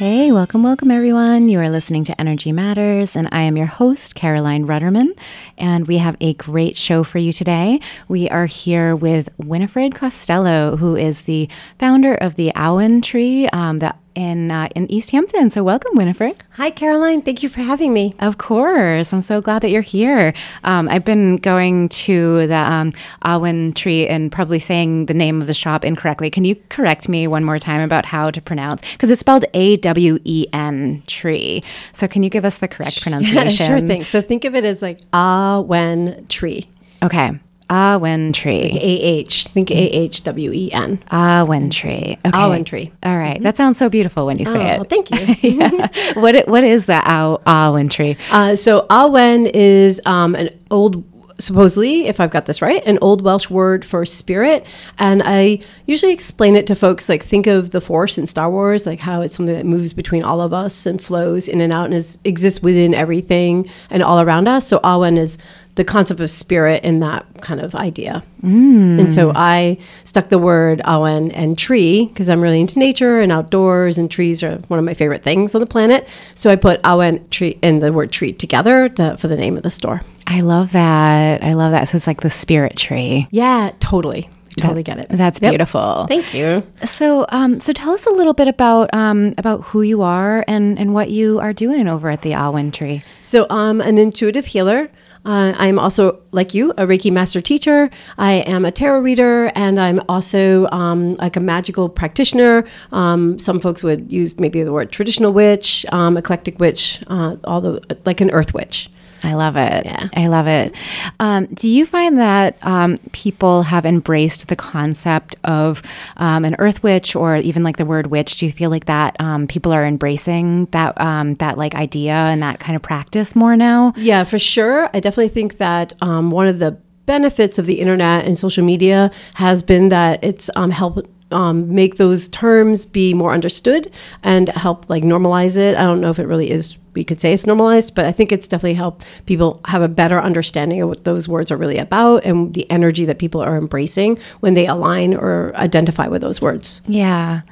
Hey, welcome, welcome, everyone. You are listening to Energy Matters, and I am your host, Caroline Rudderman. And we have a great show for you today. We are here with Winifred Costello, who is the founder of the Awen Tree, um, the in uh, in Easthampton. So welcome, Winifred. Hi, Caroline. Thank you for having me. Of course, I'm so glad that you're here. Um, I've been going to the um, Awen Tree and probably saying the name of the shop incorrectly. Can you correct me one more time about how to pronounce? Because it's spelled A W E N Tree. So can you give us the correct pronunciation? Yeah, sure thing. So think of it as like Awen Tree. Okay. Awen Tree. A-H. Think A-H-W-E-N. Awen Tree. Okay. Awen Tree. All right. Mm-hmm. That sounds so beautiful when you say oh, it. Well, thank you. yeah. What What is the Aw, Awen Tree? Uh, so Awen is um, an old supposedly, if I've got this right, an old Welsh word for spirit. And I usually explain it to folks like think of the Force in Star Wars, like how it's something that moves between all of us and flows in and out and is, exists within everything and all around us. So Awen is the concept of spirit in that kind of idea. Mm. And so I stuck the word Awen and tree because I'm really into nature and outdoors, and trees are one of my favorite things on the planet. So I put Awen tree and the word tree together to, for the name of the store. I love that. I love that. So it's like the spirit tree. Yeah, totally totally get it. That's yep. beautiful. Thank you. So, um, so tell us a little bit about um, about who you are and and what you are doing over at the Awen Tree. So, I'm an intuitive healer. Uh, I'm also, like you, a Reiki master teacher. I am a tarot reader, and I'm also um, like a magical practitioner. Um, some folks would use maybe the word traditional witch, um, eclectic witch, uh, all the like an earth witch. I love it. Yeah. I love it. Um, do you find that um, people have embraced the concept of um, an earth witch or even like the word witch? Do you feel like that um, people are embracing that um, that like idea and that kind of practice more now? Yeah, for sure. I definitely think that um, one of the benefits of the internet and social media has been that it's um, helped um, make those terms be more understood and help like normalize it. I don't know if it really is we could say it's normalized, but I think it's definitely helped people have a better understanding of what those words are really about and the energy that people are embracing when they align or identify with those words. Yeah,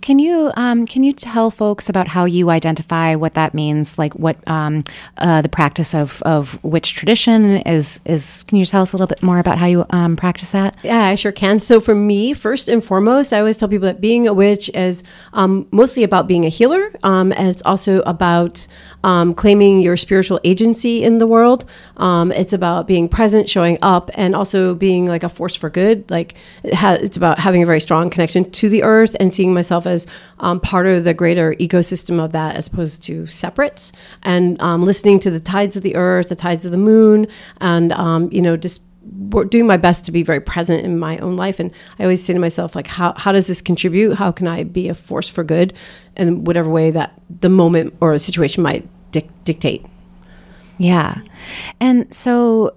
can you um, can you tell folks about how you identify what that means? Like what um, uh, the practice of of which tradition is is? Can you tell us a little bit more about how you um, practice that? Yeah, I sure can. So for me, first and foremost, I always tell people that being a witch is um, mostly about being a healer, um, and it's also about um, claiming your spiritual agency in the world. Um, it's about being present, showing up, and also being like a force for good. Like it ha- it's about having a very strong connection to the earth and seeing myself as um, part of the greater ecosystem of that as opposed to separate. And um, listening to the tides of the earth, the tides of the moon, and um, you know just doing my best to be very present in my own life and i always say to myself like how, how does this contribute how can i be a force for good in whatever way that the moment or a situation might dic- dictate. Yeah. And so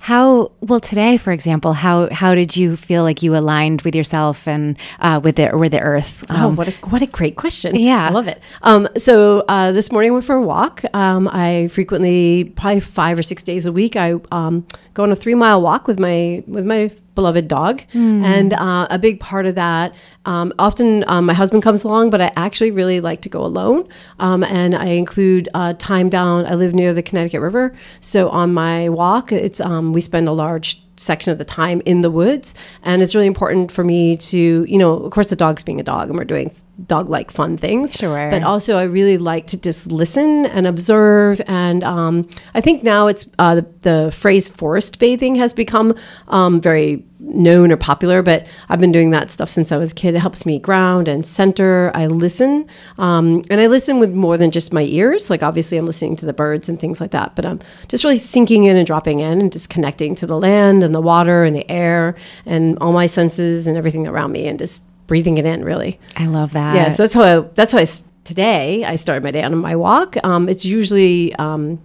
how well today for example how how did you feel like you aligned with yourself and uh, with the with the earth? Oh, um, oh what a what a great question. Yeah. I love it. Um, so uh, this morning I went for a walk. Um, i frequently probably five or six days a week i um, go on a three mile walk with my with my beloved dog. Mm. And uh, a big part of that, um, often um, my husband comes along, but I actually really like to go alone. Um, and I include uh, time down. I live near the Connecticut River. So on my walk, it's um, we spend a large section of the time in the woods. And it's really important for me to, you know, of course, the dog's being a dog and we're doing dog like fun things. Sure. But also, I really like to just listen and observe. And um, I think now it's uh, the, the, phrase forest bathing has become um, very known or popular, but I've been doing that stuff since I was a kid. It helps me ground and center. I listen. Um, and I listen with more than just my ears. Like, obviously, I'm listening to the birds and things like that, but I'm just really sinking in and dropping in and just connecting to the land and the water and the air and all my senses and everything around me and just breathing it in really. I love that. Yeah so that's how i that's how i today I started my day on my walk. Um, it's usually um,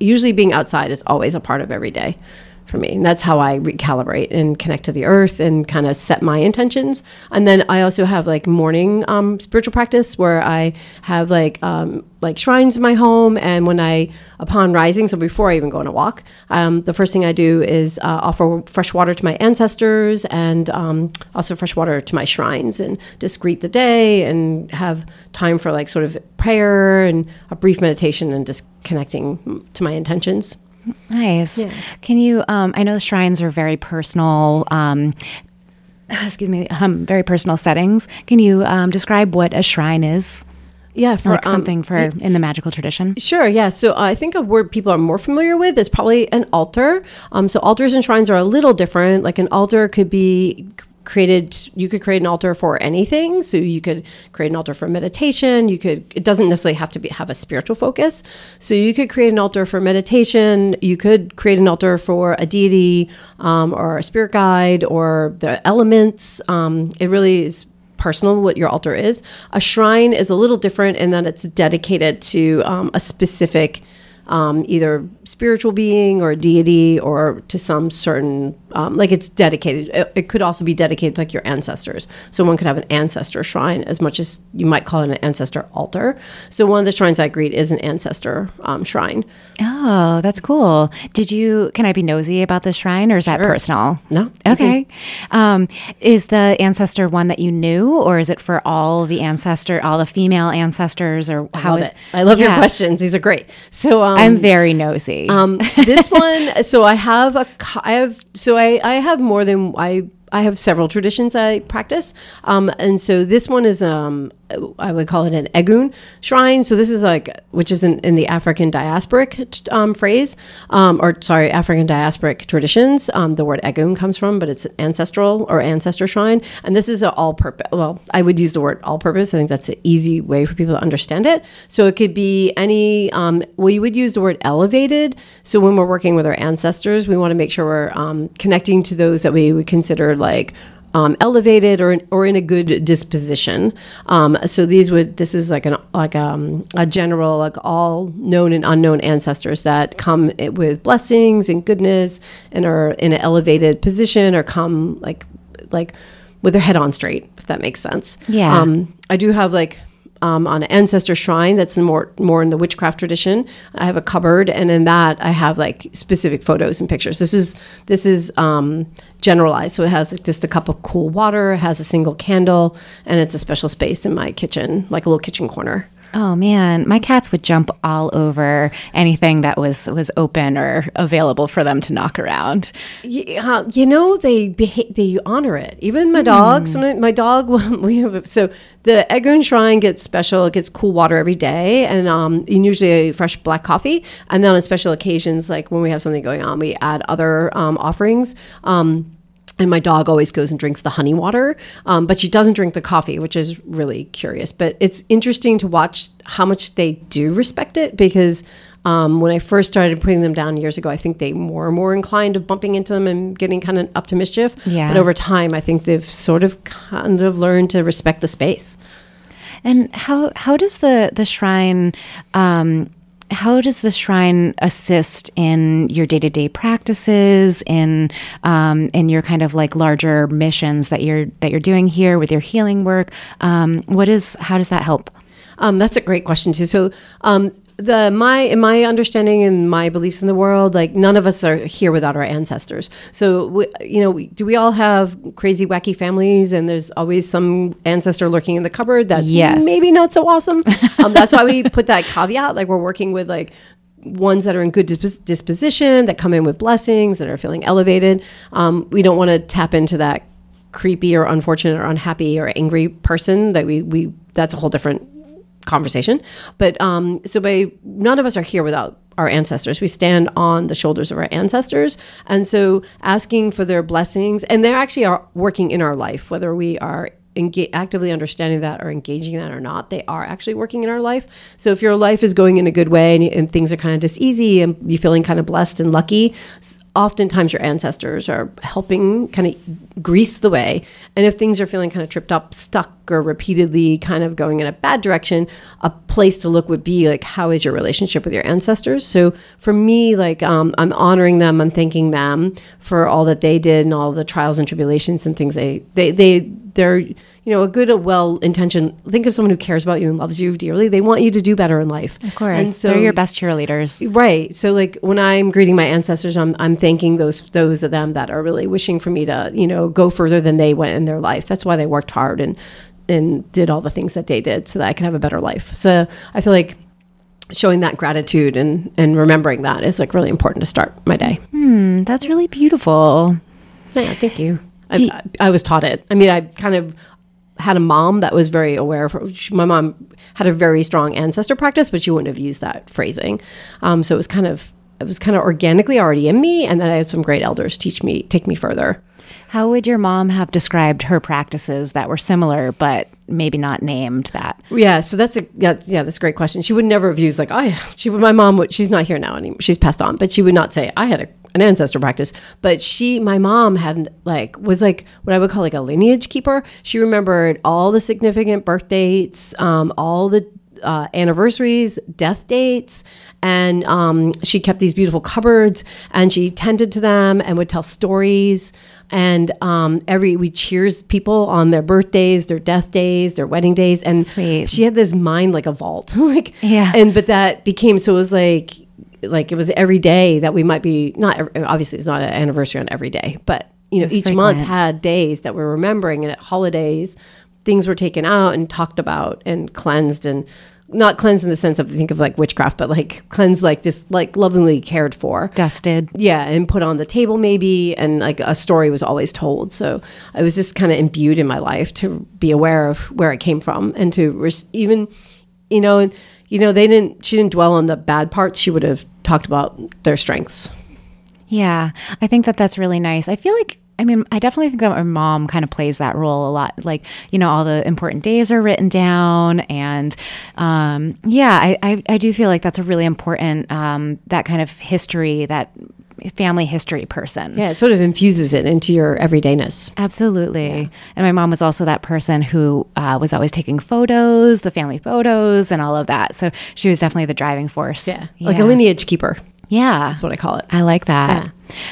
usually being outside is always a part of every day for me. And that's how I recalibrate and connect to the earth and kind of set my intentions. And then I also have like morning um, spiritual practice where I have like um, like shrines in my home. And when I, upon rising, so before I even go on a walk, um, the first thing I do is uh, offer fresh water to my ancestors and um, also fresh water to my shrines and just greet the day and have time for like sort of prayer and a brief meditation and just connecting to my intentions. Nice. Yeah. Can you? Um, I know the shrines are very personal. Um, excuse me, um, very personal settings. Can you um, describe what a shrine is? Yeah, for like um, something for in the magical tradition. Sure. Yeah. So uh, I think a word people are more familiar with is probably an altar. Um, so altars and shrines are a little different. Like an altar could be created you could create an altar for anything. So you could create an altar for meditation. You could it doesn't necessarily have to be have a spiritual focus. So you could create an altar for meditation. You could create an altar for a deity um, or a spirit guide or the elements. Um, it really is personal what your altar is. A shrine is a little different in that it's dedicated to um, a specific um, either spiritual being or deity or to some certain um, like it's dedicated it, it, could also be dedicated to like your ancestors. So one could have an ancestor shrine as much as you might call it an ancestor altar. So one of the shrines i greet is an ancestor um, shrine. Oh that's cool. Did you can i be nosy about the shrine or is sure. that personal? No okay. Um, is the ancestor one that you knew or is it for all the ancestor all the female ancestors or how I love is it. i love yeah. your questions. These are great. So um, i'm very nosy. um, this one so i have a i have so i I, have more than I I have several traditions I practice, um, and so this one is um, I would call it an Egun shrine. So this is like, which is in, in the African diasporic um, phrase, um, or sorry, African diasporic traditions. Um, the word Egun comes from, but it's ancestral or ancestor shrine. And this is an all-purpose. Well, I would use the word all-purpose. I think that's an easy way for people to understand it. So it could be any. Um, we would use the word elevated. So when we're working with our ancestors, we want to make sure we're um, connecting to those that we would consider like um, elevated or in, or in a good disposition. Um, so these would this is like an like um, a general like all known and unknown ancestors that come with blessings and goodness and are in an elevated position or come like like with their head on straight if that makes sense. Yeah. Um, I do have like um, on an ancestor shrine that's more more in the witchcraft tradition. I have a cupboard, and in that I have like specific photos and pictures. This is this is um, generalized, so it has just a cup of cool water, it has a single candle, and it's a special space in my kitchen, like a little kitchen corner. Oh man, my cats would jump all over anything that was was open or available for them to knock around. Yeah, you know they they honor it. Even my dog. Mm. my dog. We have so the Egun Shrine gets special. It gets cool water every day, and um, and usually a fresh black coffee. And then on special occasions, like when we have something going on, we add other um, offerings. Um, and my dog always goes and drinks the honey water, um, but she doesn't drink the coffee, which is really curious. But it's interesting to watch how much they do respect it because um, when I first started putting them down years ago, I think they more and more inclined to bumping into them and getting kind of up to mischief. Yeah. But over time, I think they've sort of kind of learned to respect the space. And how how does the the shrine um, how does the shrine assist in your day to day practices, in um, in your kind of like larger missions that you're that you're doing here with your healing work? Um, what is how does that help? Um, that's a great question too. So um, the my in my understanding and my beliefs in the world like none of us are here without our ancestors. So we, you know we, do we all have crazy wacky families and there's always some ancestor lurking in the cupboard that's yes. maybe not so awesome? Um, that's why we put that caveat like we're working with like ones that are in good disp- disposition that come in with blessings that are feeling elevated. Um, we don't want to tap into that creepy or unfortunate or unhappy or angry person that we we that's a whole different conversation. But um, so by none of us are here without our ancestors. We stand on the shoulders of our ancestors. And so asking for their blessings, and they actually are working in our life, whether we are Engage, actively understanding that or engaging that or not, they are actually working in our life. So if your life is going in a good way and, and things are kind of just easy and you're feeling kind of blessed and lucky, oftentimes your ancestors are helping kind of grease the way. And if things are feeling kind of tripped up, stuck, or repeatedly kind of going in a bad direction, a place to look would be like, how is your relationship with your ancestors? So for me, like, um, I'm honoring them, I'm thanking them for all that they did and all the trials and tribulations and things they, they, they, they're, you know, a good, a well intentioned, think of someone who cares about you and loves you dearly. They want you to do better in life. Of course. And so They're your best cheerleaders. Right. So like when I'm greeting my ancestors, I'm I'm thanking those those of them that are really wishing for me to, you know, go further than they went in their life. That's why they worked hard and and did all the things that they did so that I could have a better life. So I feel like showing that gratitude and and remembering that is like really important to start my day. Hmm, that's really beautiful. Yeah, thank you. I, I was taught it. I mean, I kind of had a mom that was very aware of her. My mom had a very strong ancestor practice, but she wouldn't have used that phrasing. Um, so it was kind of it was kind of organically already in me, and then I had some great elders teach me take me further. How would your mom have described her practices that were similar, but maybe not named that? Yeah, so that's a yeah, yeah that's a great question. She would never have used like I. She would my mom would she's not here now anymore. She's passed on, but she would not say I had a, an ancestor practice. But she my mom had like was like what I would call like a lineage keeper. She remembered all the significant birth dates, um, all the uh, anniversaries, death dates, and um, she kept these beautiful cupboards and she tended to them and would tell stories. And um, every we cheers people on their birthdays, their death days, their wedding days, and Sweet. she had this mind like a vault, like Yeah. And but that became so it was like like it was every day that we might be not obviously it's not an anniversary on every day, but you know each month had days that we're remembering, and at holidays things were taken out and talked about and cleansed and not cleanse in the sense of think of like witchcraft, but like cleanse like just like lovingly cared for. Dusted. Yeah, and put on the table maybe, and like a story was always told. So I was just kind of imbued in my life to be aware of where it came from, and to res- even, you know, and you know they didn't. She didn't dwell on the bad parts. She would have talked about their strengths. Yeah, I think that that's really nice. I feel like, I mean, I definitely think that my mom kind of plays that role a lot. Like, you know, all the important days are written down. And um, yeah, I, I, I do feel like that's a really important, um, that kind of history, that family history person. Yeah, it sort of infuses it into your everydayness. Absolutely. And my mom was also that person who uh, was always taking photos, the family photos, and all of that. So she was definitely the driving force. Yeah, like a lineage keeper. Yeah. That's what I call it. I like that.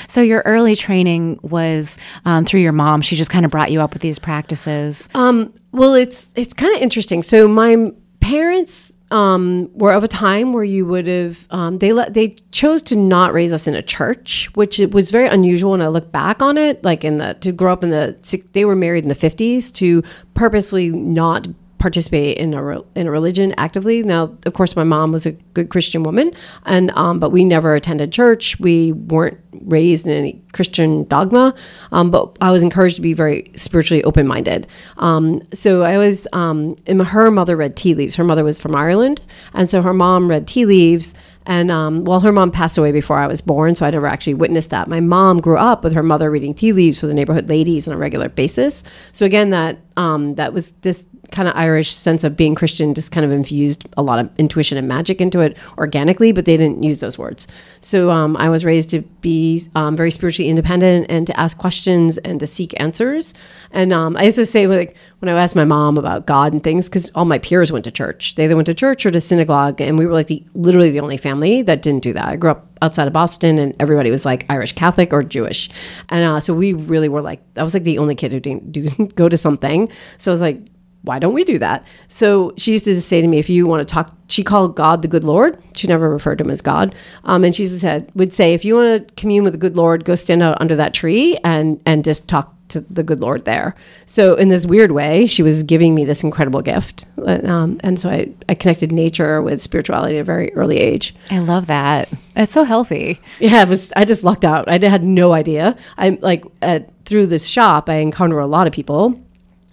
So your early training was um, through your mom. She just kind of brought you up with these practices. Um, well, it's it's kind of interesting. So my parents um, were of a time where you would have um, they let they chose to not raise us in a church, which it was very unusual. When I look back on it, like in the to grow up in the six- they were married in the fifties to purposely not participate in a in a religion actively. Now, of course, my mom was a good Christian woman, and um, but we never attended church. We weren't raised in any Christian dogma, um, but I was encouraged to be very spiritually open minded. Um, so I was, um, her mother read tea leaves. Her mother was from Ireland, and so her mom read tea leaves. And um, well, her mom passed away before I was born, so I never actually witnessed that. My mom grew up with her mother reading tea leaves for the neighborhood ladies on a regular basis. So again, that um, that was this kind of Irish sense of being Christian just kind of infused a lot of intuition and magic into it organically, but they didn't use those words. So um, I was raised to be um, very spiritually independent and to ask questions and to seek answers. And um, I used to say, like, when I asked my mom about God and things, because all my peers went to church, they either went to church or to synagogue, and we were like the literally the only family that didn't do that. I grew up outside of Boston, and everybody was like Irish Catholic or Jewish, and uh, so we really were like I was like the only kid who didn't do go to something. So I was like, why don't we do that? So she used to say to me, if you want to talk, she called God the good Lord. She never referred to him as God. Um, and she said, would say, if you want to commune with the good Lord, go stand out under that tree and, and just talk to the good Lord there. So in this weird way, she was giving me this incredible gift. Um, and so I, I connected nature with spirituality at a very early age. I love that. It's so healthy. Yeah, it was. I just lucked out. I had no idea. I'm like at, through this shop, I encounter a lot of people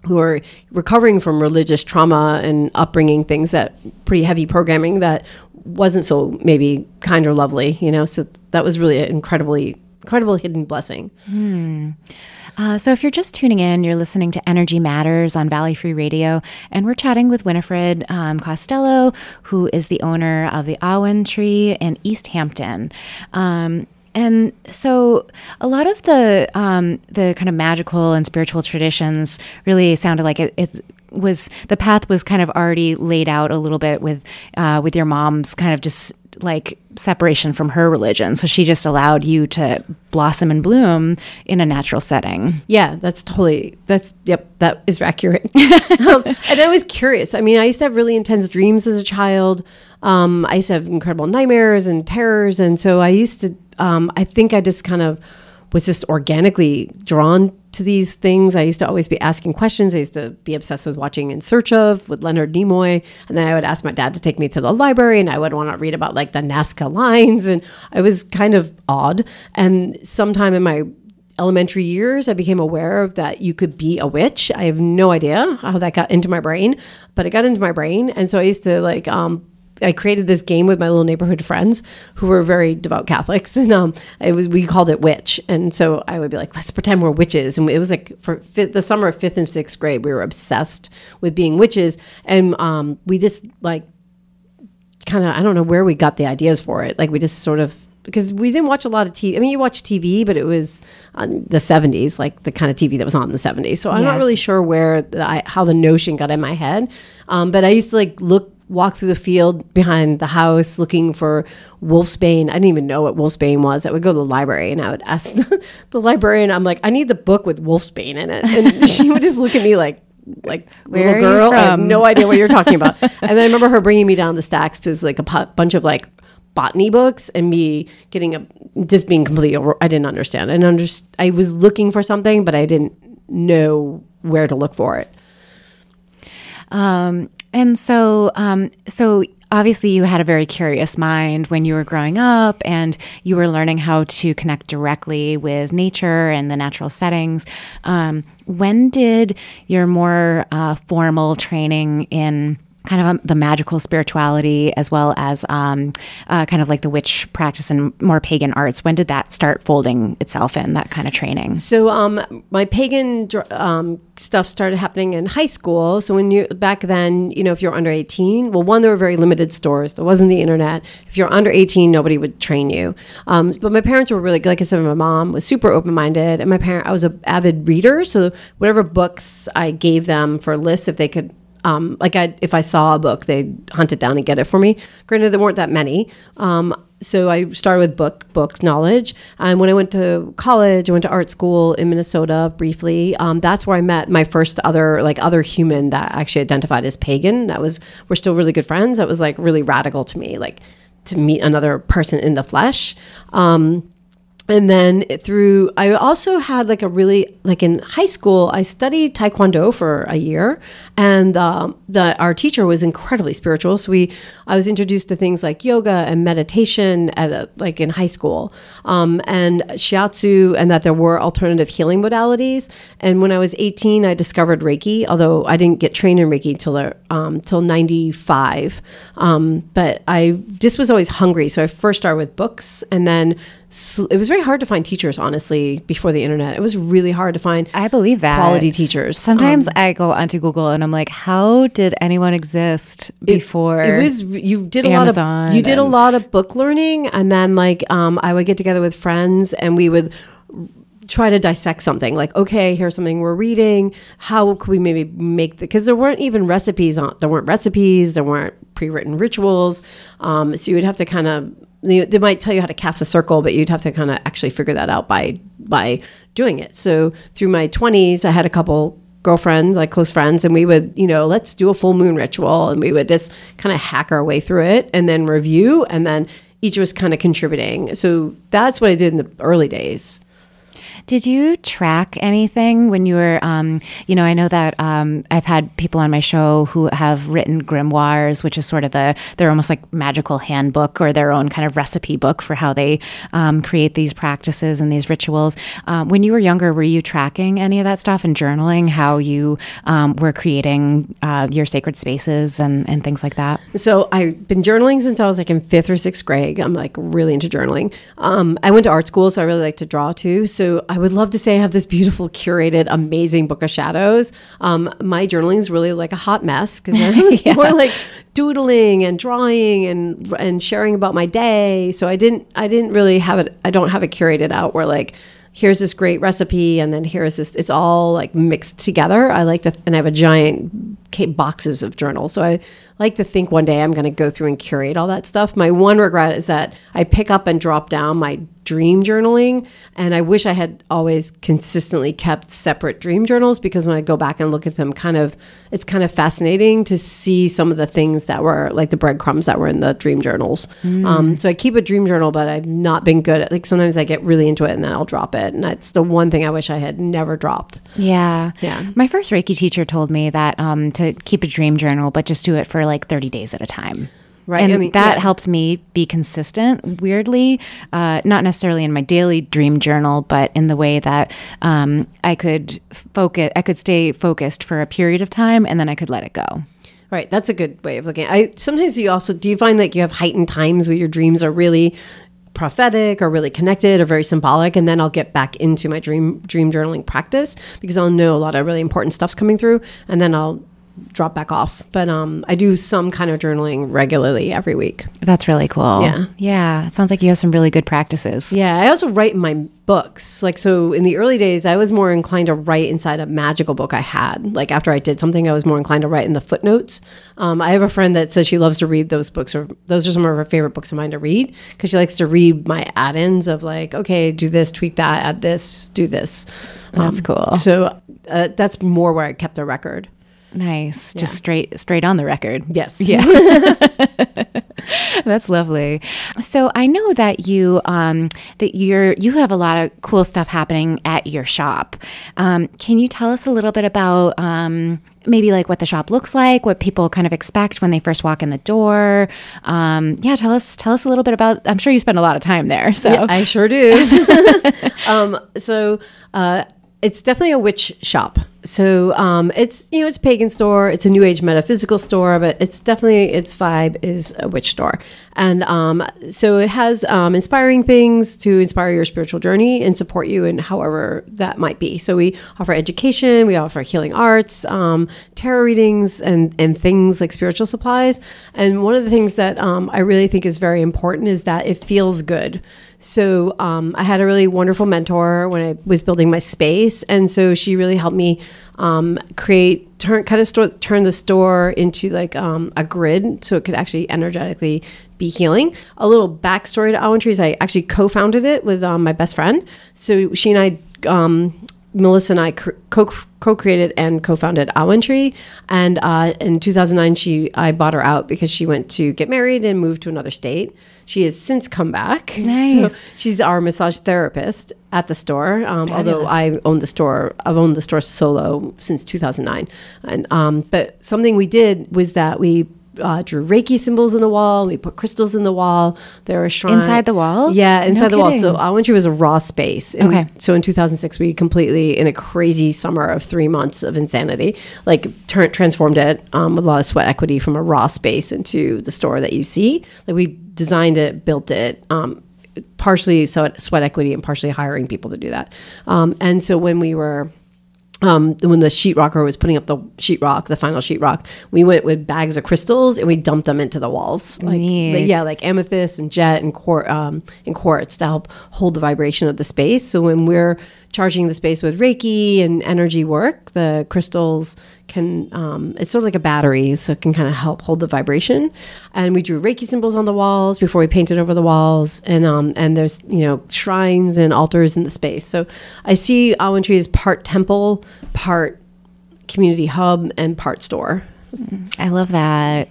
who are recovering from religious trauma and upbringing, things that pretty heavy programming that wasn't so maybe kind or lovely, you know. So that was really an incredibly incredible hidden blessing. Uh, so, if you're just tuning in, you're listening to Energy Matters on Valley Free Radio, and we're chatting with Winifred um, Costello, who is the owner of the Awen Tree in Easthampton. Um, and so a lot of the um, the kind of magical and spiritual traditions really sounded like it, it was the path was kind of already laid out a little bit with uh, with your mom's kind of just like separation from her religion. So she just allowed you to blossom and bloom in a natural setting. Yeah, that's totally, that's, yep, that is accurate. um, and I was curious. I mean, I used to have really intense dreams as a child. Um, I used to have incredible nightmares and terrors. And so I used to, um, I think I just kind of was just organically drawn to these things. I used to always be asking questions. I used to be obsessed with watching In Search of with Leonard Nimoy. And then I would ask my dad to take me to the library and I would want to read about like the Nazca lines. And I was kind of odd. And sometime in my elementary years, I became aware of that you could be a witch. I have no idea how that got into my brain, but it got into my brain. And so I used to like um, I created this game with my little neighborhood friends who were very devout Catholics, and um, it was we called it Witch, and so I would be like, let's pretend we're witches, and it was like for fifth, the summer of fifth and sixth grade, we were obsessed with being witches, and um, we just like kind of I don't know where we got the ideas for it, like we just sort of because we didn't watch a lot of TV. I mean, you watch TV, but it was on the 70s, like the kind of TV that was on in the 70s. So I'm not really sure where the, I, how the notion got in my head. Um, but I used to like look, walk through the field behind the house looking for wolfsbane. I didn't even know what wolfsbane was. I would go to the library and I would ask the, the librarian, I'm like, I need the book with wolfsbane in it. And she would just look at me like, like Where little girl, I have no idea what you're talking about. and then I remember her bringing me down the stacks to like a pu- bunch of like botany books and me getting a just being completely over, I didn't understand. And under, I was looking for something, but I didn't know where to look for it. Um, and so, um, so obviously, you had a very curious mind when you were growing up, and you were learning how to connect directly with nature and the natural settings. Um, when did your more uh, formal training in kind of um, the magical spirituality as well as um, uh, kind of like the witch practice and more pagan arts when did that start folding itself in that kind of training So um, my pagan um, stuff started happening in high school. So when you back then, you know, if you're under 18, well, one there were very limited stores. There wasn't the internet. If you're under 18, nobody would train you. Um, but my parents were really good, like I said, my mom was super open minded, and my parent I was an avid reader. So whatever books I gave them for lists, if they could. Um, like I, if I saw a book, they'd hunt it down and get it for me. Granted, there weren't that many. Um, so I started with book books knowledge, and when I went to college, I went to art school in Minnesota briefly. Um, that's where I met my first other like other human that actually identified as pagan. That was we're still really good friends. That was like really radical to me, like to meet another person in the flesh. Um, and then through i also had like a really like in high school i studied taekwondo for a year and um, the, our teacher was incredibly spiritual. So we i was introduced to things like yoga and meditation at a, like in high school. Um, and shiatsu and that there were alternative healing modalities. And when i was 18 i discovered reiki although i didn't get trained in reiki till um, till 95 um, but i just was always hungry. So i first started with books and then so it was very hard to find teachers honestly before the internet. It was really hard to find i believe that. quality teachers. Sometimes Um, i go onto google and i'm like how did anyone exist before it was you did a Amazon lot of you did a lot of book learning and then like um, i would get together with friends and we would try to dissect something like okay here's something we're reading. How could we maybe make the because there weren't even recipes on there weren't recipes there weren't pre-written rituals. Um, so you would have to kind of they they might tell you how to cast a circle but you'd have to kind of actually figure that out by by doing it. So through my 20s i had a couple girlfriends like close friends and we would you know let's do a full moon ritual and we would just kind of hack our way through it and then review and then each was kind of contributing. So that's what i did in the early days Did you track anything when you were, um, you know, I know that um, I've had people on my show who have written grimoires, which is sort of the, they're almost like magical handbook or their own kind of recipe book for how they um, create these practices and these rituals. Um, when you were younger, were you tracking any of that stuff and journaling how you um, were creating uh, your sacred spaces and, and things like that? So I've been journaling since I was like in fifth or sixth grade. I'm like really into journaling. Um, I went to art school, so I really like to draw too. So so I would love to say I have this beautiful, curated, amazing book of shadows. Um, my journaling is really like a hot mess because it's yeah. more like doodling and drawing and and sharing about my day. So I didn't I didn't really have it. I don't have it curated out where like here's this great recipe and then here's this it's all like mixed together i like to and i have a giant boxes of journals so i like to think one day i'm going to go through and curate all that stuff my one regret is that i pick up and drop down my dream journaling. And I wish I had always consistently kept separate dream journals because when I go back and look at them, kind of, it's kind of fascinating to see some of the things that were like the breadcrumbs that were in the dream journals. Mm. Um, so I keep a dream journal, but I've not been good at like sometimes I get really into it and then I'll drop it. And that's the one thing I wish I had never dropped. Yeah. Yeah. My first Reiki teacher told me that um, to keep a dream journal, but just do it for like 30 days at a time. Right. And I mean, that yeah. helped me be consistent, weirdly, uh, not necessarily in my daily dream journal, but in the way that um, I could focus, I could stay focused for a period of time and then I could let it go. Right, that's a good way of looking. At it. I sometimes you also do you find like you have heightened times where your dreams are really prophetic or really connected or very symbolic and then I'll get back into my dream dream journaling practice because I'll know a lot of really important stuff's coming through and then I'll drop back off. But um, I do some kind of journaling regularly every week. That's really cool. Yeah. Yeah. It sounds like you have some really good practices. Yeah. I also write in my books. Like, so in the early days, I was more inclined to write inside a magical book I had. Like, after I did something, I was more inclined to write in the footnotes. Um, I have a friend that says she loves to read those books, or those are some of her favorite books of mine to read because she likes to read my add ins of, like, okay, do this, tweak that, add this, do this. That's um, cool. So uh, that's more where I kept the record. Nice. Yeah. Just straight straight on the record. Yes. Yeah. That's lovely. So I know that you um, that you're you have a lot of cool stuff happening at your shop. Um, can you tell us a little bit about um, maybe like what the shop looks like, what people kind of expect when they first walk in the door? Um, yeah, tell us tell us a little bit about. I'm sure you spend a lot of time there. So yeah, I sure do. Um, so. Uh, it's definitely a witch shop. So um, it's you know it's a pagan store. It's a new age metaphysical store, but it's definitely its vibe is a witch store, and um, so it has um, inspiring things to inspire your spiritual journey and support you in however that might be. So we offer education, we offer healing arts, um, tarot readings, and and things like spiritual supplies. And one of the things that um, I really think is very important is that it feels good. So um, I had a really wonderful mentor when I was building my space, and so she really helped me um, create turn kind of store, turn the store into like um, a grid, so it could actually energetically be healing. A little backstory to Awen Trees: I actually co-founded it with um, my best friend. So she and I um, Melissa and I co co-created and co-founded Awen Tree, and uh, in 2009, she I bought her out because she went to get married and moved to another state. She has since come back. Nice. So she's our massage therapist at the store. Um, although I own the store, I've owned the store solo since 2009. And um, but something we did was that we uh, drew Reiki symbols in the wall. We put crystals in the wall. There are shrines inside the wall. Yeah, inside no the wall. So Tree was a raw space. And okay. So in 2006, we completely, in a crazy summer of three months of insanity, like tur- transformed it um, with a lot of sweat equity from a raw space into the store that you see. Like we designed it, built it. Um, partially sweat equity and partially hiring people to do that. Um, and so when we were um, when the sheetrocker was putting up the sheetrock, the final sheetrock, we went with bags of crystals and we dumped them into the walls, like, yeah, like amethyst and jet and, quar- um, and quartz to help hold the vibration of the space. So when we're charging the space with Reiki and energy work, the crystals can, um, it's sort of like a battery, so it can kind of help hold the vibration. And we drew Reiki symbols on the walls before we painted over the walls. And, um, and there's, you know, shrines and altars in the space. So I see Awen Tree as part temple, part community hub, and part store. I love that.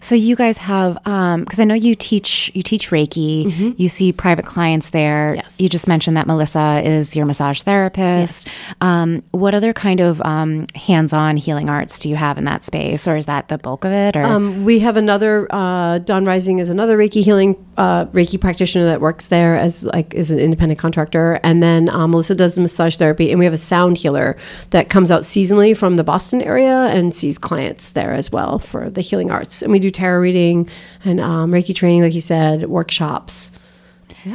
So you guys have, because um, I know you teach you teach Reiki. Mm-hmm. You see private clients there. Yes. You just mentioned that Melissa is your massage therapist. Yes. Um, what other kind of um, hands-on healing arts do you have in that space, or is that the bulk of it? Or um, we have another uh, Don Rising is another Reiki healing uh, Reiki practitioner that works there as like is an independent contractor, and then um, Melissa does massage therapy, and we have a sound healer that comes out seasonally from the Boston area and sees clients there as well for the healing arts. And we do tarot reading and um, Reiki training, like you said, workshops.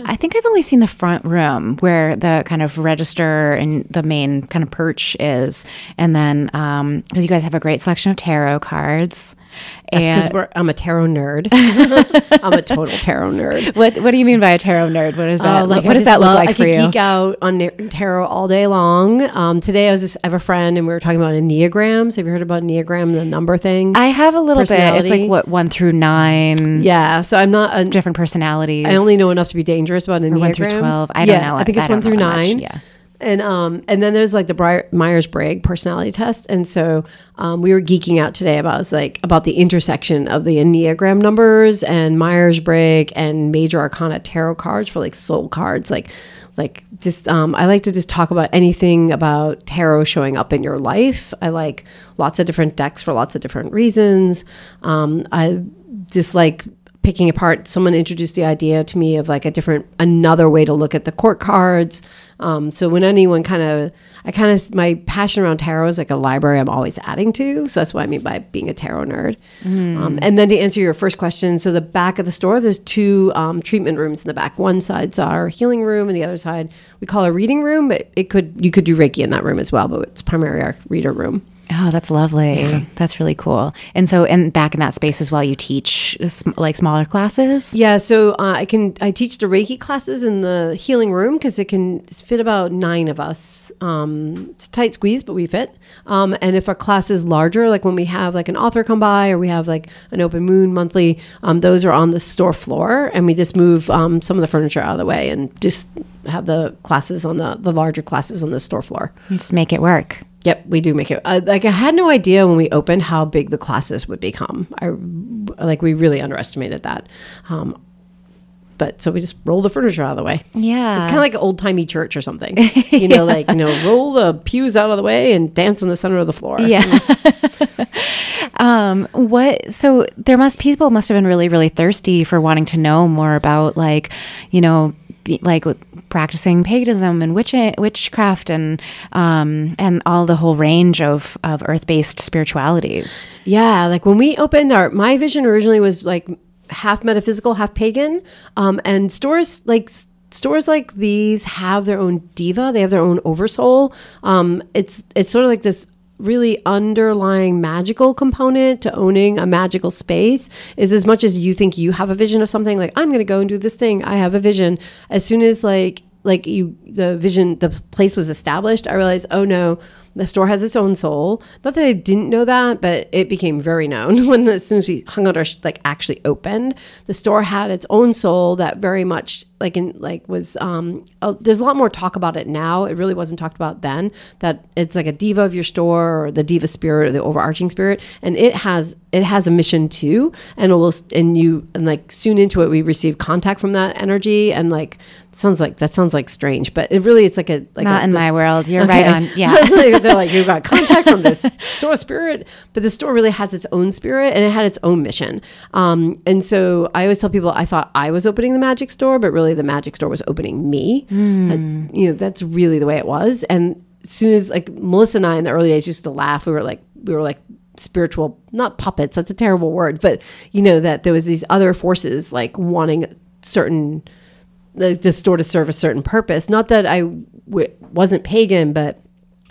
I think I've only seen the front room where the kind of register and the main kind of perch is, and then because you guys have a great selection of tarot cards. Because I'm a tarot nerd. I'm a total tarot nerd. what what do you mean by a tarot nerd? What is that? Oh, like what I does that look love- like I for could you? geek out on tarot all day long. Um, today I was just I have a friend and we were talking about enneagrams. Have you heard about enneagram, the number thing? I have a little bit. It's like what one through nine, yeah. So I'm not. A, different personalities. I only know enough to be dangerous about enneagrams. one through 12. I don't yeah, know. I think it's don't one through that much. nine. Yeah. And um and then there's like the Myers Briggs personality test, and so um, we were geeking out today about like about the intersection of the enneagram numbers and Myers Briggs and major arcana tarot cards for like soul cards, like like just um, I like to just talk about anything about tarot showing up in your life. I like lots of different decks for lots of different reasons. Um, I just like picking apart someone introduced the idea to me of like a different another way to look at the court cards um, so when anyone kind of i kind of my passion around tarot is like a library i'm always adding to. So that's what i mean by being a tarot nerd. Um, and then to answer your first question so the back of the store there's two um, treatment rooms in the back. One side's our healing room and the other side we call a reading room but it could you could do reiki in that room as well but it's primarily our reader room Oh, that's lovely. That's really cool. And so, and back in that space as well, you teach sm- like smaller classes. Yeah, so uh, I can I teach the Reiki classes in the healing room because it can fit about nine of us. Um, it's a tight squeeze, but we fit. Um, and if a class is larger, like when we have like an author come by or we have like an open moon monthly, um, those are on the store floor, and we just move um, some of the furniture out of the way and just have the classes on the the larger classes on the store floor. Just make it work. Yep, we do make it. Uh, like I had no idea when we opened how big the classes would become. I like we really underestimated that. Um, but so we just roll the furniture out of the way. Yeah. It's kind of like an old timey church or something. You know, like you know, roll the pews out of the way and dance in the center of the floor. Yeah. um, what, so there must, people must have been really, really thirsty for wanting to know more about like, you know, be, like practicing paganism and witch, witchcraft and, um, and all the whole range of, of earth-based spiritualities. Yeah, like when we opened our, my vision originally was like half metaphysical, half pagan. Um, and stores like stores like these have their own diva. They have their own oversoul. Um, it's it's sort of like this really underlying magical component to owning a magical space is as much as you think you have a vision of something like i'm going to go and do this thing. I have a vision. As soon as like like you the vision the place was established i realized oh no the store has its own soul. Not that i didn't know that but it became very known when as soon as we hung out our like actually opened the store had its own soul that very much like in like was um uh, there's a lot more talk about it now. It really wasn't talked about then that it's like a diva of your store or the diva spirit or the overarching spirit. And it has it has a mission too. And will and you and like soon into it we received contact from that energy. And like sounds like that sounds like strange but it really it's like a like Not a, in this- my world. You're right on. Yeah. Like- they're like, you got contact from this store spirit, but the store really has its own spirit and it had its own mission. Um, and so I always tell people I thought I was opening the magic store, but really the magic store was opening me. Hmm. Uh, you know, that's really the way it was. And as soon as like Melissa and I in the early days used to laugh, we were like, we were like, spiritual not puppets that's a terrible word but you know that there was these other forces like wanting certain the, the store to serve a certain purpose. Not that I w- wasn't pagan, but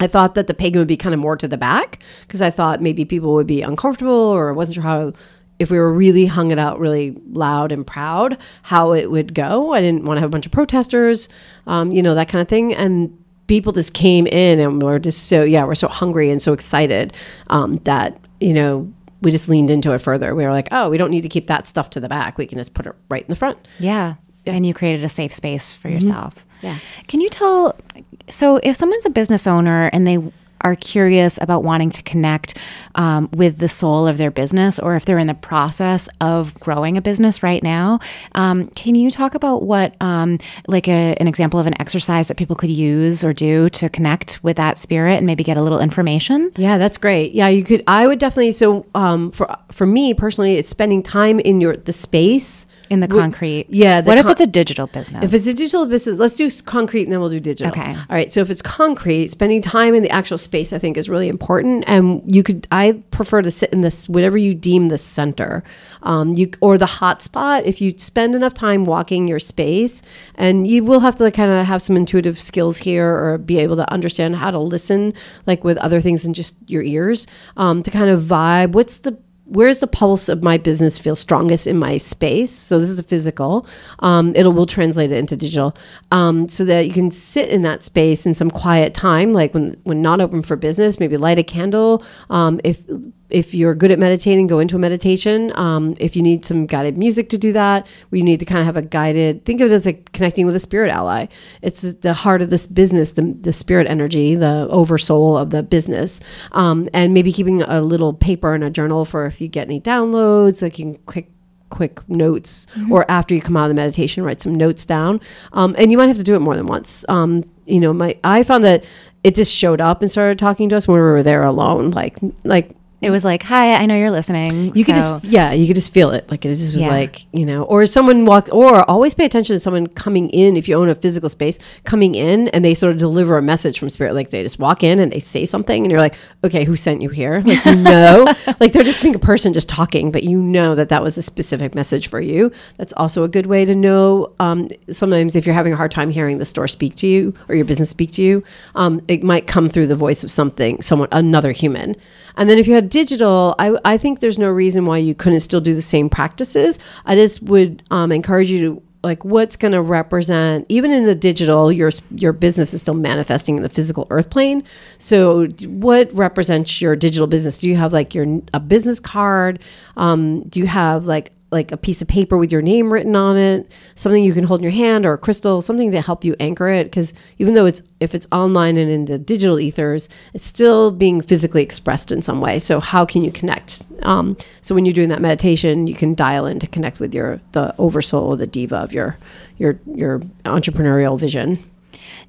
I thought that the pagan would be kind of more to the back because I thought maybe people would be uncomfortable or I wasn't sure how, if we were really hung it out really loud and proud, how it would go. I didn't want to have a bunch of protesters, um, you know, that kind of thing. And people just came in and were just so, yeah, we're so hungry and so excited um, that, you know, we just leaned into it further. We were like, oh, we don't need to keep that stuff to the back. We can just put it right in the front. Yeah. And you created a safe space for yourself. Yeah. Can you tell? So, if someone's a business owner and they are curious about wanting to connect um, with the soul of their business, or if they're in the process of growing a business right now, um, can you talk about what, um, like, a, an example of an exercise that people could use or do to connect with that spirit and maybe get a little information? Yeah, that's great. Yeah, you could. I would definitely. So, um, for for me personally, it's spending time in your the space in the concrete. yeah, the What if it's a digital business? If it's a digital business, let's do concrete and then we'll do digital. Okay. All right. So if it's concrete, spending time in the actual space, I think is really important. And you could, I prefer to sit in this, whatever you deem the center, um, you or the hot spot. If you spend enough time walking your space, and you will have to kind of have some intuitive skills here, or be able to understand how to listen, like with other things than just your ears, um, to kind of vibe. What's the where's the pulse of my business feel strongest in my space? So this is the physical. Um, it'll will translate it into digital. Um, so that you can sit in that space in some quiet time like when when not open for business maybe light a candle. Um, if if you're good at meditating go into a meditation. Um, if you need some guided music to do that we need to kind of have a guided think of it as like connecting with a spirit ally. It's the heart of this business the, the spirit energy the oversoul of the business. Um, and maybe keeping a little paper and a journal for if you get any downloads like you can quick quick notes or after you come out of the meditation write some notes down. Um, and you might have to do it more than once. Um, you know my i found that it just showed up and started talking to us when we were there alone like like it was like, "Hi, I know you're listening." you could just yeah you could just feel it. Like it just was Yeah. like you know or someone walk or always pay attention to someone coming in if you own a physical space coming in and they sort of deliver a message from spirit. Like they just walk in and they say something and you're like okay who sent you here? Like you know? Like they're just being a person just talking but you know that that was a specific message for you. That's also a good way to know um, sometimes if you're having a hard time hearing the store speak to you or your business speak to you um, it might come through the voice of something someone another human. And then if you had digital, I, I think there's no reason why you couldn't still do the same practices. I just would um, encourage you to like what's going to represent even in the digital your your business is still manifesting in the physical earth plane. So what represents your digital business? Do you have like your a business card? Um, do you have like like a piece of paper with your name written on it, something you can hold in your hand or a crystal, something to help you anchor it. Because even though it's if it's online and in the digital ethers, it's still being physically expressed in some way. So how can you connect? Um, so when you're doing that meditation, you can dial in to connect with your the oversoul the diva of your your your entrepreneurial vision.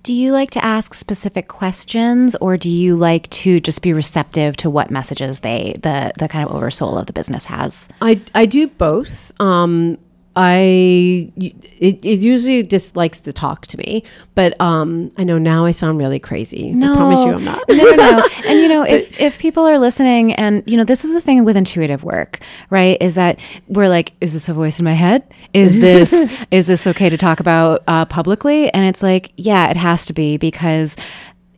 Do you like to ask specific questions, or do you like to just be receptive to what messages they the the kind of oversoul of the business has? I, I do both. Um, I it, it usually just likes to talk to me, but um, I know now I sound really crazy. I promise you, I'm not. no, no, no. And you know, if if people are listening, and you know, this is the thing with intuitive work, right? Is that we're like, is this a voice in my head? Is this is this okay to talk about uh, publicly? And it's like, yeah, it has to be because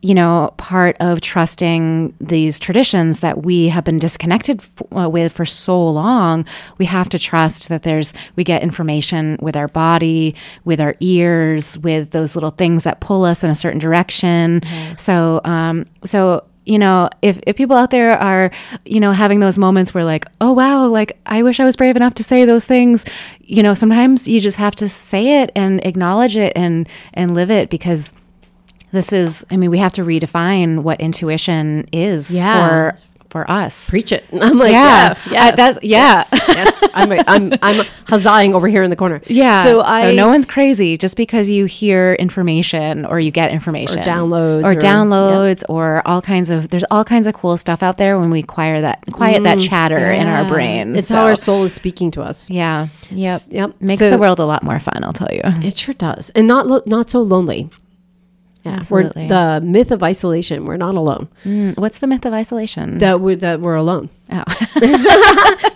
you know, part of trusting these traditions that we have been disconnected f- uh, with for so long, we have to trust that there's, we get information with our body, with our ears, with those little things that pull us in a certain direction. So, um, so, you know, if, if people out there are, you know, having those moments where like, oh wow, like I wish I was brave enough to say those things, you know, sometimes you just have to say it and acknowledge it and and live it because this is i mean we have to redefine what intuition is Yeah. for for us Preach it. I'm like, Yeah. yeah, uh, yes, I- that's- yeah. yes, yes. I'm, I'm, I'm huzzahing over here in the corner. yeah So I, no one's crazy just because you hear information or you get information downloads or, or- downloads or all kinds of there's all kinds of cool stuff out there when we quiet that quiet that mm-hmm. chatter in our Yeah. brain It's So, how our soul is speaking to us. yeah yep Yep. makes So- the world a lot more fun i'll tell you It sure does, and not lo- not so lonely. Yeah, Absolutely. We're, the myth of isolation. We're not alone. Mm, what's the myth of isolation That we're that we're alone. oh.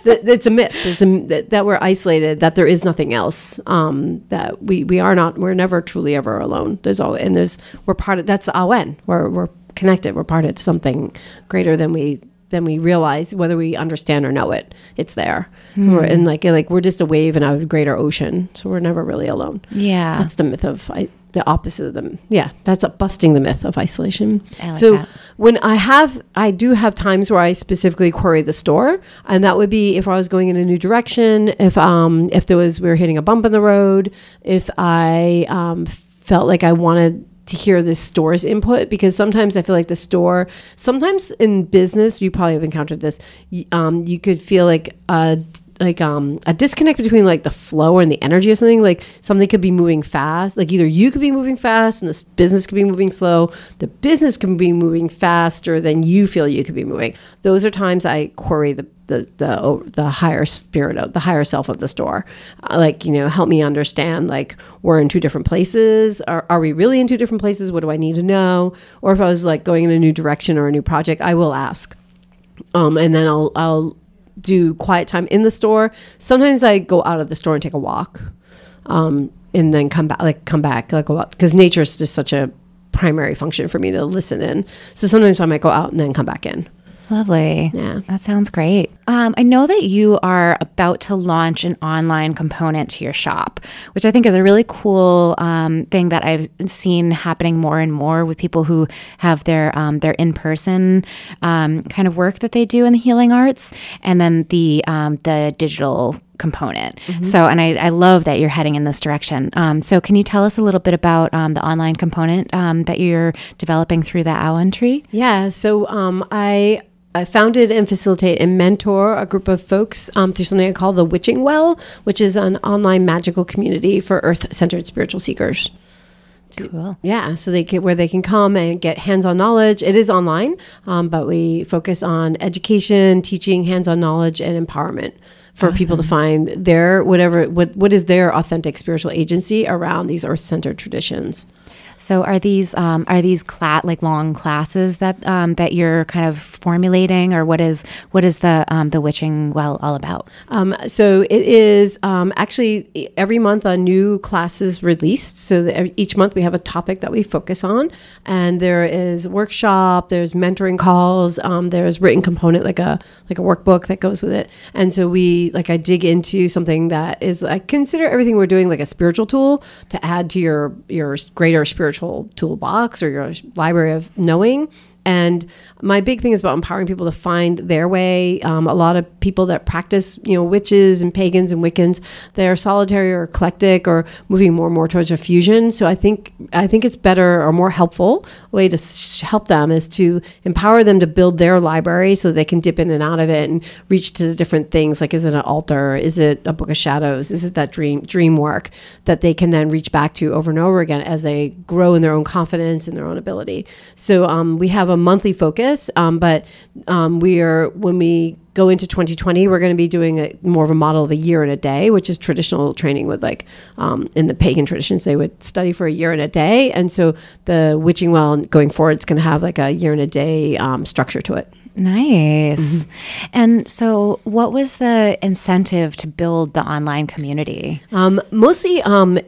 that, it's a myth. It's a, that, that we're isolated. That there is nothing else. Um, that we we are not. We're never truly ever alone. There's all and there's we're part of. That's Awen. We're we're connected. We're part of something greater than we than we realize, whether we understand or know it. It's there. We're and like like we're just a wave in a greater ocean. So we're never really alone. yeah That's the myth of I, the opposite of them. Yeah, that's a busting the myth of isolation. Like so that. when I have, I do have times where I specifically query the store, and that would be if I was going in a new direction, if um if there was we were hitting a bump in the road, if I um felt like I wanted to hear the store's input because sometimes I feel like the store, sometimes in business, you probably have encountered this. Um, you could feel like a like um a disconnect between like the flow and the energy of something. Like something could be moving fast. Like either you could be moving fast and the business could be moving slow the business can be moving faster than you feel you could be moving. Those are times i query the the the, the higher spirit of the higher self of the store. Uh, like you know help me understand like we're in two different places. Are, are we really in two different places? What do i need to know? Or if i was like going in a new direction or a new project i will ask. Um, and then i'll i'll do quiet time in the store. Sometimes i go out of the store and take a walk um, and then come back like come back like because nature is just such a primary function for me to listen in. So sometimes i might go out and then come back in Lovely. Yeah. That sounds great. Um, I know that you are about to launch an online component to your shop, which I think is a really cool um, thing that I've seen happening more and more with people who have their um, their in person um, kind of work that they do in the healing arts, and then the um, the digital component. Mm-hmm. So, and I, I, love that you're heading in this direction. Um, so, can you tell us a little bit about um, the online component um, that you're developing through the Awen Tree? Yeah. So, um, I I founded and facilitate and mentor a group of folks um, through something I call the Witching Well, which is an online magical community for earth-centered spiritual seekers. Cool. Yeah, so they can where they can come and get hands-on knowledge. It is online, um, but we focus on education, teaching, hands-on knowledge, and empowerment for awesome. people to find their whatever what what is their authentic spiritual agency around these earth-centered traditions. So are these um, are these cla- like long classes that um, that you're kind of formulating, or what is what is the um, the witching well all about? Um, so it is um, actually every month a new class is released. So each month we have a topic that we focus on, and there is workshop, there's mentoring calls, um, there's written component like a like a workbook that goes with it, and so we like I dig into something that is I consider everything we're doing like a spiritual tool to add to your your greater spiritual spiritual toolbox or your library of knowing and my big thing is about empowering people to find their way. Um, a lot of people that practice, you know, witches and pagans and Wiccans, they're solitary or eclectic or moving more and more towards a fusion. So I think I think it's better or more helpful way to sh- help them is to empower them to build their library so they can dip in and out of it and reach to the different things. Like, is it an altar? Is it a book of shadows? Is it that dream dream work that they can then reach back to over and over again as they grow in their own confidence and their own ability? So um, we have a monthly focus, um, but um, we are when we go into 2020, we're going to be doing a, more of a model of a year and a day, which is traditional training with like um, in the pagan traditions, they would study for a year and a day. And so the witching well going forward is going to have like a year and a day um, structure to it. Nice. Mm-hmm. And so, what was the incentive to build the online community? Um, mostly um,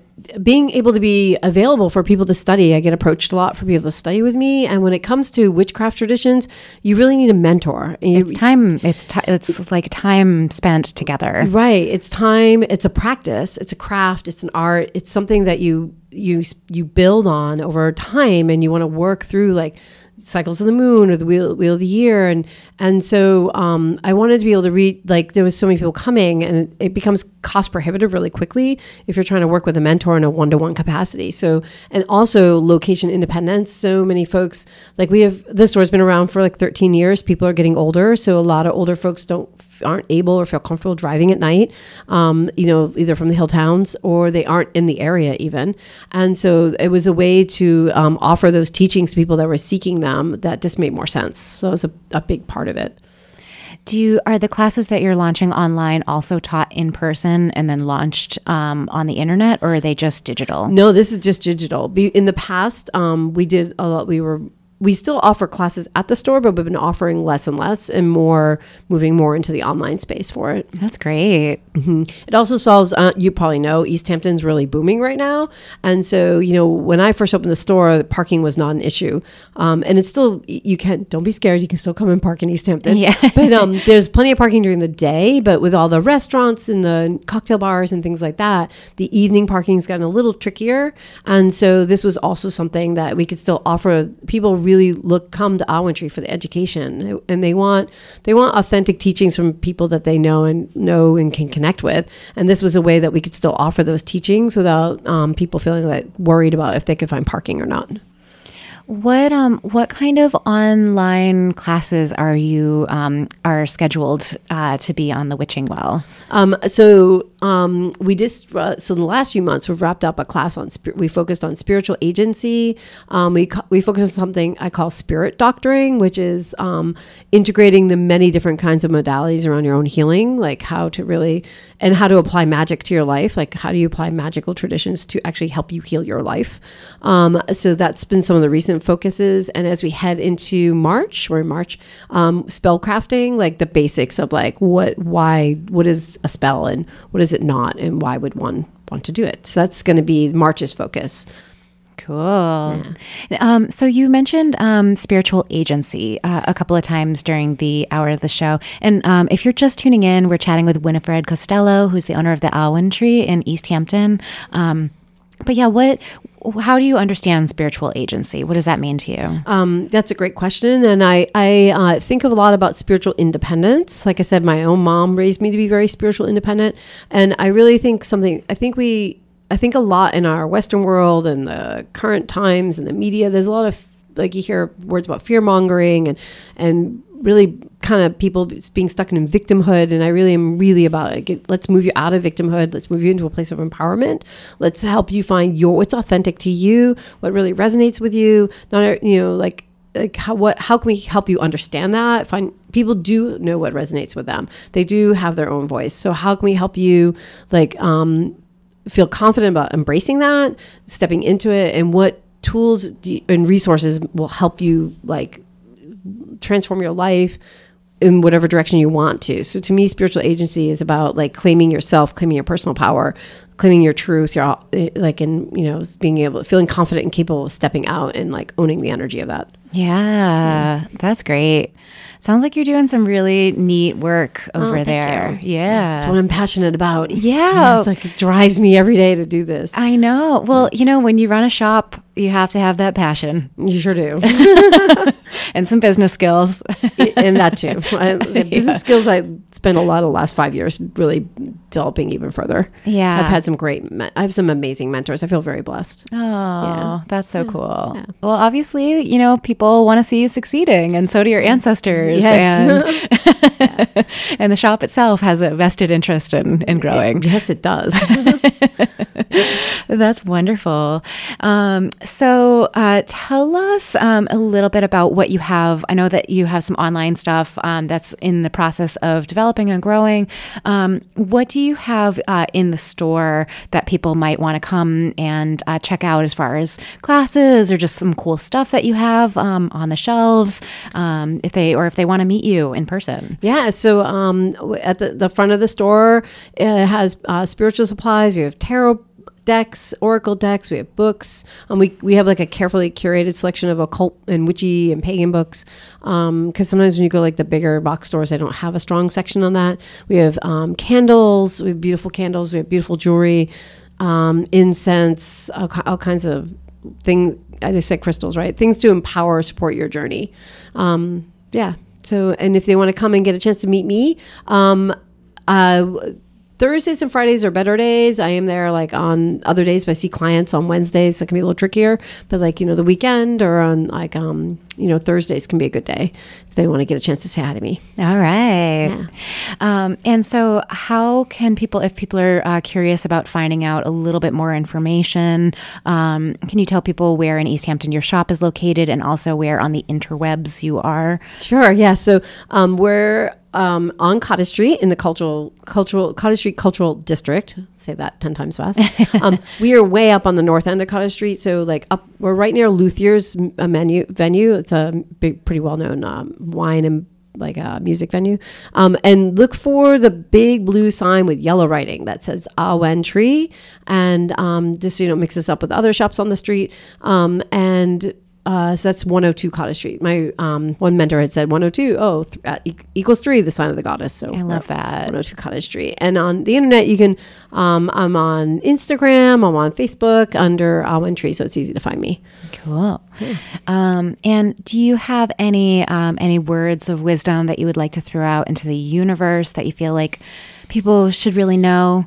being able to be available for people to study. I get approached a lot for people to study with me, and when it comes to witchcraft traditions, you really need a mentor. You, it's time. It's t- it's like time spent together. Right. It's time. It's a practice. It's a craft. It's an art. It's something that you you you build on over time, and you want to work through like cycles of the moon or the wheel, wheel of the year. And and so um, i wanted to be able to read like there was so many people coming and it, it, becomes cost prohibitive really quickly if you're trying to work with a mentor in a one-to-one capacity. So and also location independence. So many folks like we have this store's been around for like 13 years. People are getting older. So a lot of older folks don't aren't able or feel comfortable driving at night, um, you know, either from the hill towns or they aren't in the area even. And so it was a way to um, offer those teachings to people that were seeking them that just made more sense. So it was a, a big part of it. Do you are the classes that you're launching online also taught in person and then launched um, on the internet, or are they just digital? No, this is just digital. in the past, um, we did a lot. We were we still offer classes at the store, but we've been offering less and less and more, moving more into the online space for it. That's great. Mm-hmm. It also solves, uh, you probably know, Easthampton's really booming right now. And so, you know, when I first opened the store, parking was not an issue. Um, and it's still, you can't, don't be scared, you can still come and park in Easthampton. Yeah. but um, there's plenty of parking during the day, but with all the restaurants and the cocktail bars and things like that, the evening parking's gotten a little trickier. And so this was also something that we could still offer people really look come to Awen Tree for the education, and they want they want authentic teachings from people that they know and know and can connect with. And this was a way that we could still offer those teachings without um, people feeling like worried about if they could find parking or not. What um what kind of online classes are you um are scheduled uh, to be on the Witching Well? Um, so um, we just uh, so in the last few months we've wrapped up a class on spir- we focused on spiritual agency. Um, we we focused on something I call spirit doctoring, which is um, integrating the many different kinds of modalities around your own healing, like how to really and how to apply magic to your life. Like how do you apply magical traditions to actually help you heal your life? Um, so that's been some of the recent focuses. And as we head into March, we're in March, um, spell crafting, like the basics of like what, why, what is a spell and what is it not, and why would one want to do it? So that's going to be March's focus. Cool. Um, so you mentioned um, spiritual agency uh, a couple of times during the hour of the show, and um, if you're just tuning in, we're chatting with Winifred Costello, who's the owner of the Awen Tree in Easthampton. Um, but yeah, what? How do you understand spiritual agency? What does that mean to you? Um, that's a great question, and I I uh, think a lot about spiritual independence. Like I said, my own mom raised me to be very spiritual independent, and I really think something. I think we. I think a lot in our Western world and the current times and the media. There's a lot of like you hear words about fear mongering and and really kind of people being stuck in victimhood. And i really am really about it. Get, let's move you out of victimhood. Let's move you into a place of empowerment. Let's help you find your what's authentic to you what really resonates with you. Not you know like like how what how can we help you understand that? Find people do know what resonates with them. They do have their own voice. So how can we help you like um feel confident about embracing that stepping into it and what tools do, and resources will help you like transform your life in whatever direction you want to. So to me, spiritual agency is about like claiming yourself, claiming your personal power, claiming your truth, your like, and you know, being able, feeling confident and capable of stepping out and like owning the energy of that. Yeah, that's great. Sounds like you're doing some really neat work oh, over Oh, there. you. Yeah. That's what I'm passionate about. Yeah. It's like it drives me every day to do this. I know. Well, you know, when you run a shop, you have to have that passion you sure do. and some business skills. and that too. I, the business skills I spent a lot of the last five years really developing even further. Yeah. I've had some great, me- I have some amazing mentors. I feel very blessed. Oh, that's so cool. Well, obviously, you know, people want to see you succeeding, and so do your ancestors. Yes. And, and the shop itself has a vested interest in, in growing. Yes, it does. That's wonderful. Um, so, uh, tell us um, a little bit about what you have. I know that you have some online stuff um, that's in the process of developing and growing. Um, what do you have uh, in the store that people might want to come and uh, check out as far as classes or just some cool stuff that you have um, on the shelves? Um, if they or if they want to meet you in person. Yeah, so at the, the front of the store, it has uh, spiritual supplies. You have tarot decks, oracle decks. We have books. Um, we we have like a carefully curated selection of occult and witchy and pagan books. Because sometimes when you go like the bigger box stores, they don't have a strong section on that. We have um, candles. We have beautiful candles. We have beautiful jewelry, um, incense, all, all kinds of things. I just said crystals, right? Things to empower, support your journey. Um, yeah. So, and if they want to come and get a chance to meet me, um, uh, Thursdays and Fridays are better days. I am there like on other days, but I see clients on Wednesdays, so it can be a little trickier. But like you know, the weekend or on like um, you know Thursdays can be a good day if they want to get a chance to say hi to me. All right. Um, and so, how can people, if people are uh, curious about finding out a little bit more information, um, can you tell people where in Easthampton your shop is located and also where on the interwebs you are? Sure. Yeah. So um, we're um, on Cottage Street in the cultural cultural Cottage Street Cultural District. Say that ten times fast. um, we are way up on the north end of Cottage Street. So like up, we're right near Luthier's uh, menu venue. It's a big, pretty well known um, wine and like a music venue. Um, and look for the big blue sign with yellow writing that says Awen Tree. And um, just, you know, mix this up with other shops on the street. Um, and uh, so that's 102 Cottage Street. My um, one mentor had said 102, oh, th- uh, e- equals three, the sign of the goddess. So I love that. 102 Cottage Street. And on the internet, you can, um, I'm on Instagram, I'm on Facebook under Awen Tree, so it's easy to find me. Cool. Um, and do you have any um, any words of wisdom that you would like to throw out into the universe that you feel like people should really know?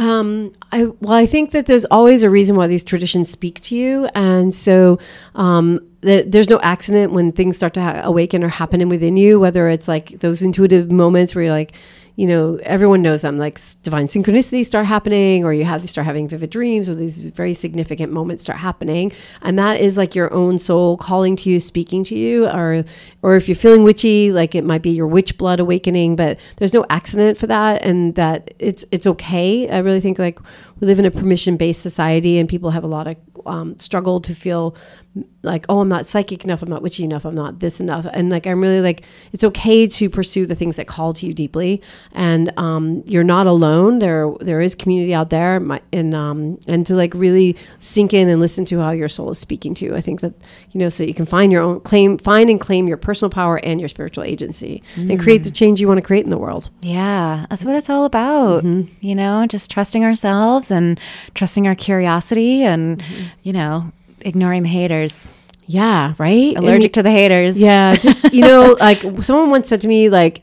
Um, I well, I think that there's always a reason why these traditions speak to you, and so um, the, there's no accident when things start to ha- awaken or happen within you. Whether it's like those intuitive moments where you're like, you know, everyone knows them, like divine synchronicities start happening, or you have to start having vivid dreams, or these very significant moments start happening, and that is like your own soul calling to you, speaking to you, or or if you're feeling witchy, like it might be your witch blood awakening. But there's no accident for that, and that it's it's okay. I really think like we live in a permission based society, and people have a lot of um, struggle to feel like oh i'm not psychic enough i'm not witchy enough i'm not this enough. And like i'm really like it's okay to pursue the things that call to you deeply. And um, you're not alone. There there is community out there. And um, and to like really sink in and listen to how your soul is speaking to you. I think that you know so you can find your own claim find and claim your personal power and your spiritual agency mm. and create the change you want to create in the world. Yeah that's what it's all about. Mm-hmm. you know just trusting ourselves and trusting our curiosity and mm-hmm. you know ignoring the haters. Yeah, right. Allergic and, to the haters. Yeah, just you know, like someone once said to me, like,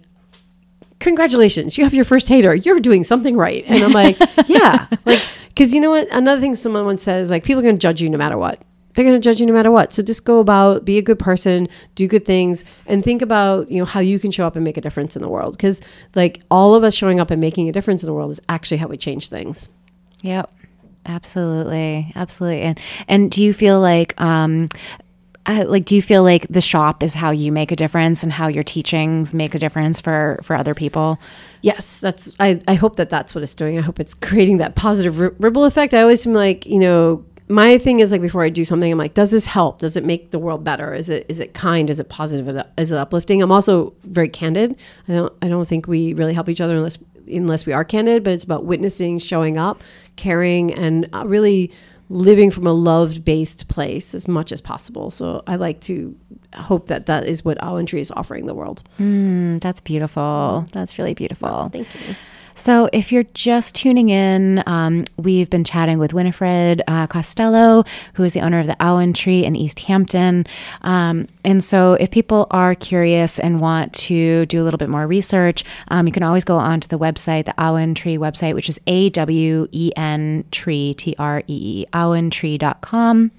"Congratulations, you have your first hater. You're doing something right." And I'm like, "Yeah," like because you know what? Another thing someone once says, like, people are going to judge you no matter what. They're going to judge you no matter what. So just go about, be a good person, do good things, and think about you know how you can show up and make a difference in the world. Because like all of us showing up and making a difference in the world is actually how we change things. Yep. Absolutely, absolutely. And and do you feel like um, uh, like do you feel like the shop is how you make a difference and how your teachings make a difference for for other people? Yes, that's. I I hope that that's what it's doing. I hope it's creating that positive ripple effect. I always am like you know my thing is like before I do something, I'm like, does this help? Does it make the world better? Is it is it kind? Is it positive? Is it uplifting? I'm also very candid. I don't I don't think we really help each other unless unless we are candid. But it's about witnessing, showing up, caring, and uh, really living from a loved based place as much as possible. So I like to hope that that is what Tree is offering the world. Mm, that's beautiful. That's really beautiful. Oh, thank you. So, if you're just tuning in, um, we've been chatting with Winifred uh, Costello, who is the owner of the Awen Tree in Easthampton. Um, and so, if people are curious and want to do a little bit more research, um, you can always go onto the website, the Awen Tree website, which is A W E N Tree, T R E E, awentree.com.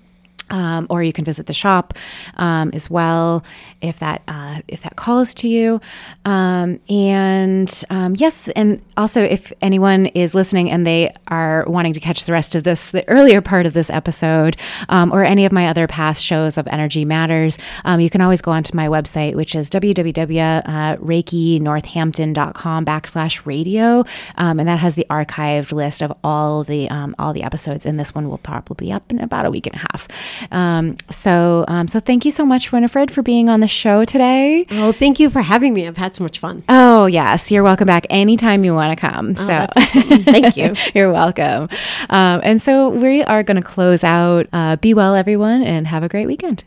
Um, or you can visit the shop um, as well if that uh, if that calls to you. Um, and um, yes, and also if anyone is listening and they are wanting to catch the rest of this, the earlier part of this episode, um, or any of my other past shows of Energy Matters, um, you can always go onto my website, which is www.reikinorthampton.com backslash radio, and that has the archived list of all the all the episodes. And this one will probably be up in about a week and a half. Um, so, um, so thank you so much, Winifred, for being on the show today. Oh, thank you for having me. I've had so much fun. Oh, yes. You're welcome back anytime you want to come. Oh, so, awesome. thank you. you're welcome. Um, and so we are going to close out. Uh, be well, everyone, and have a great weekend.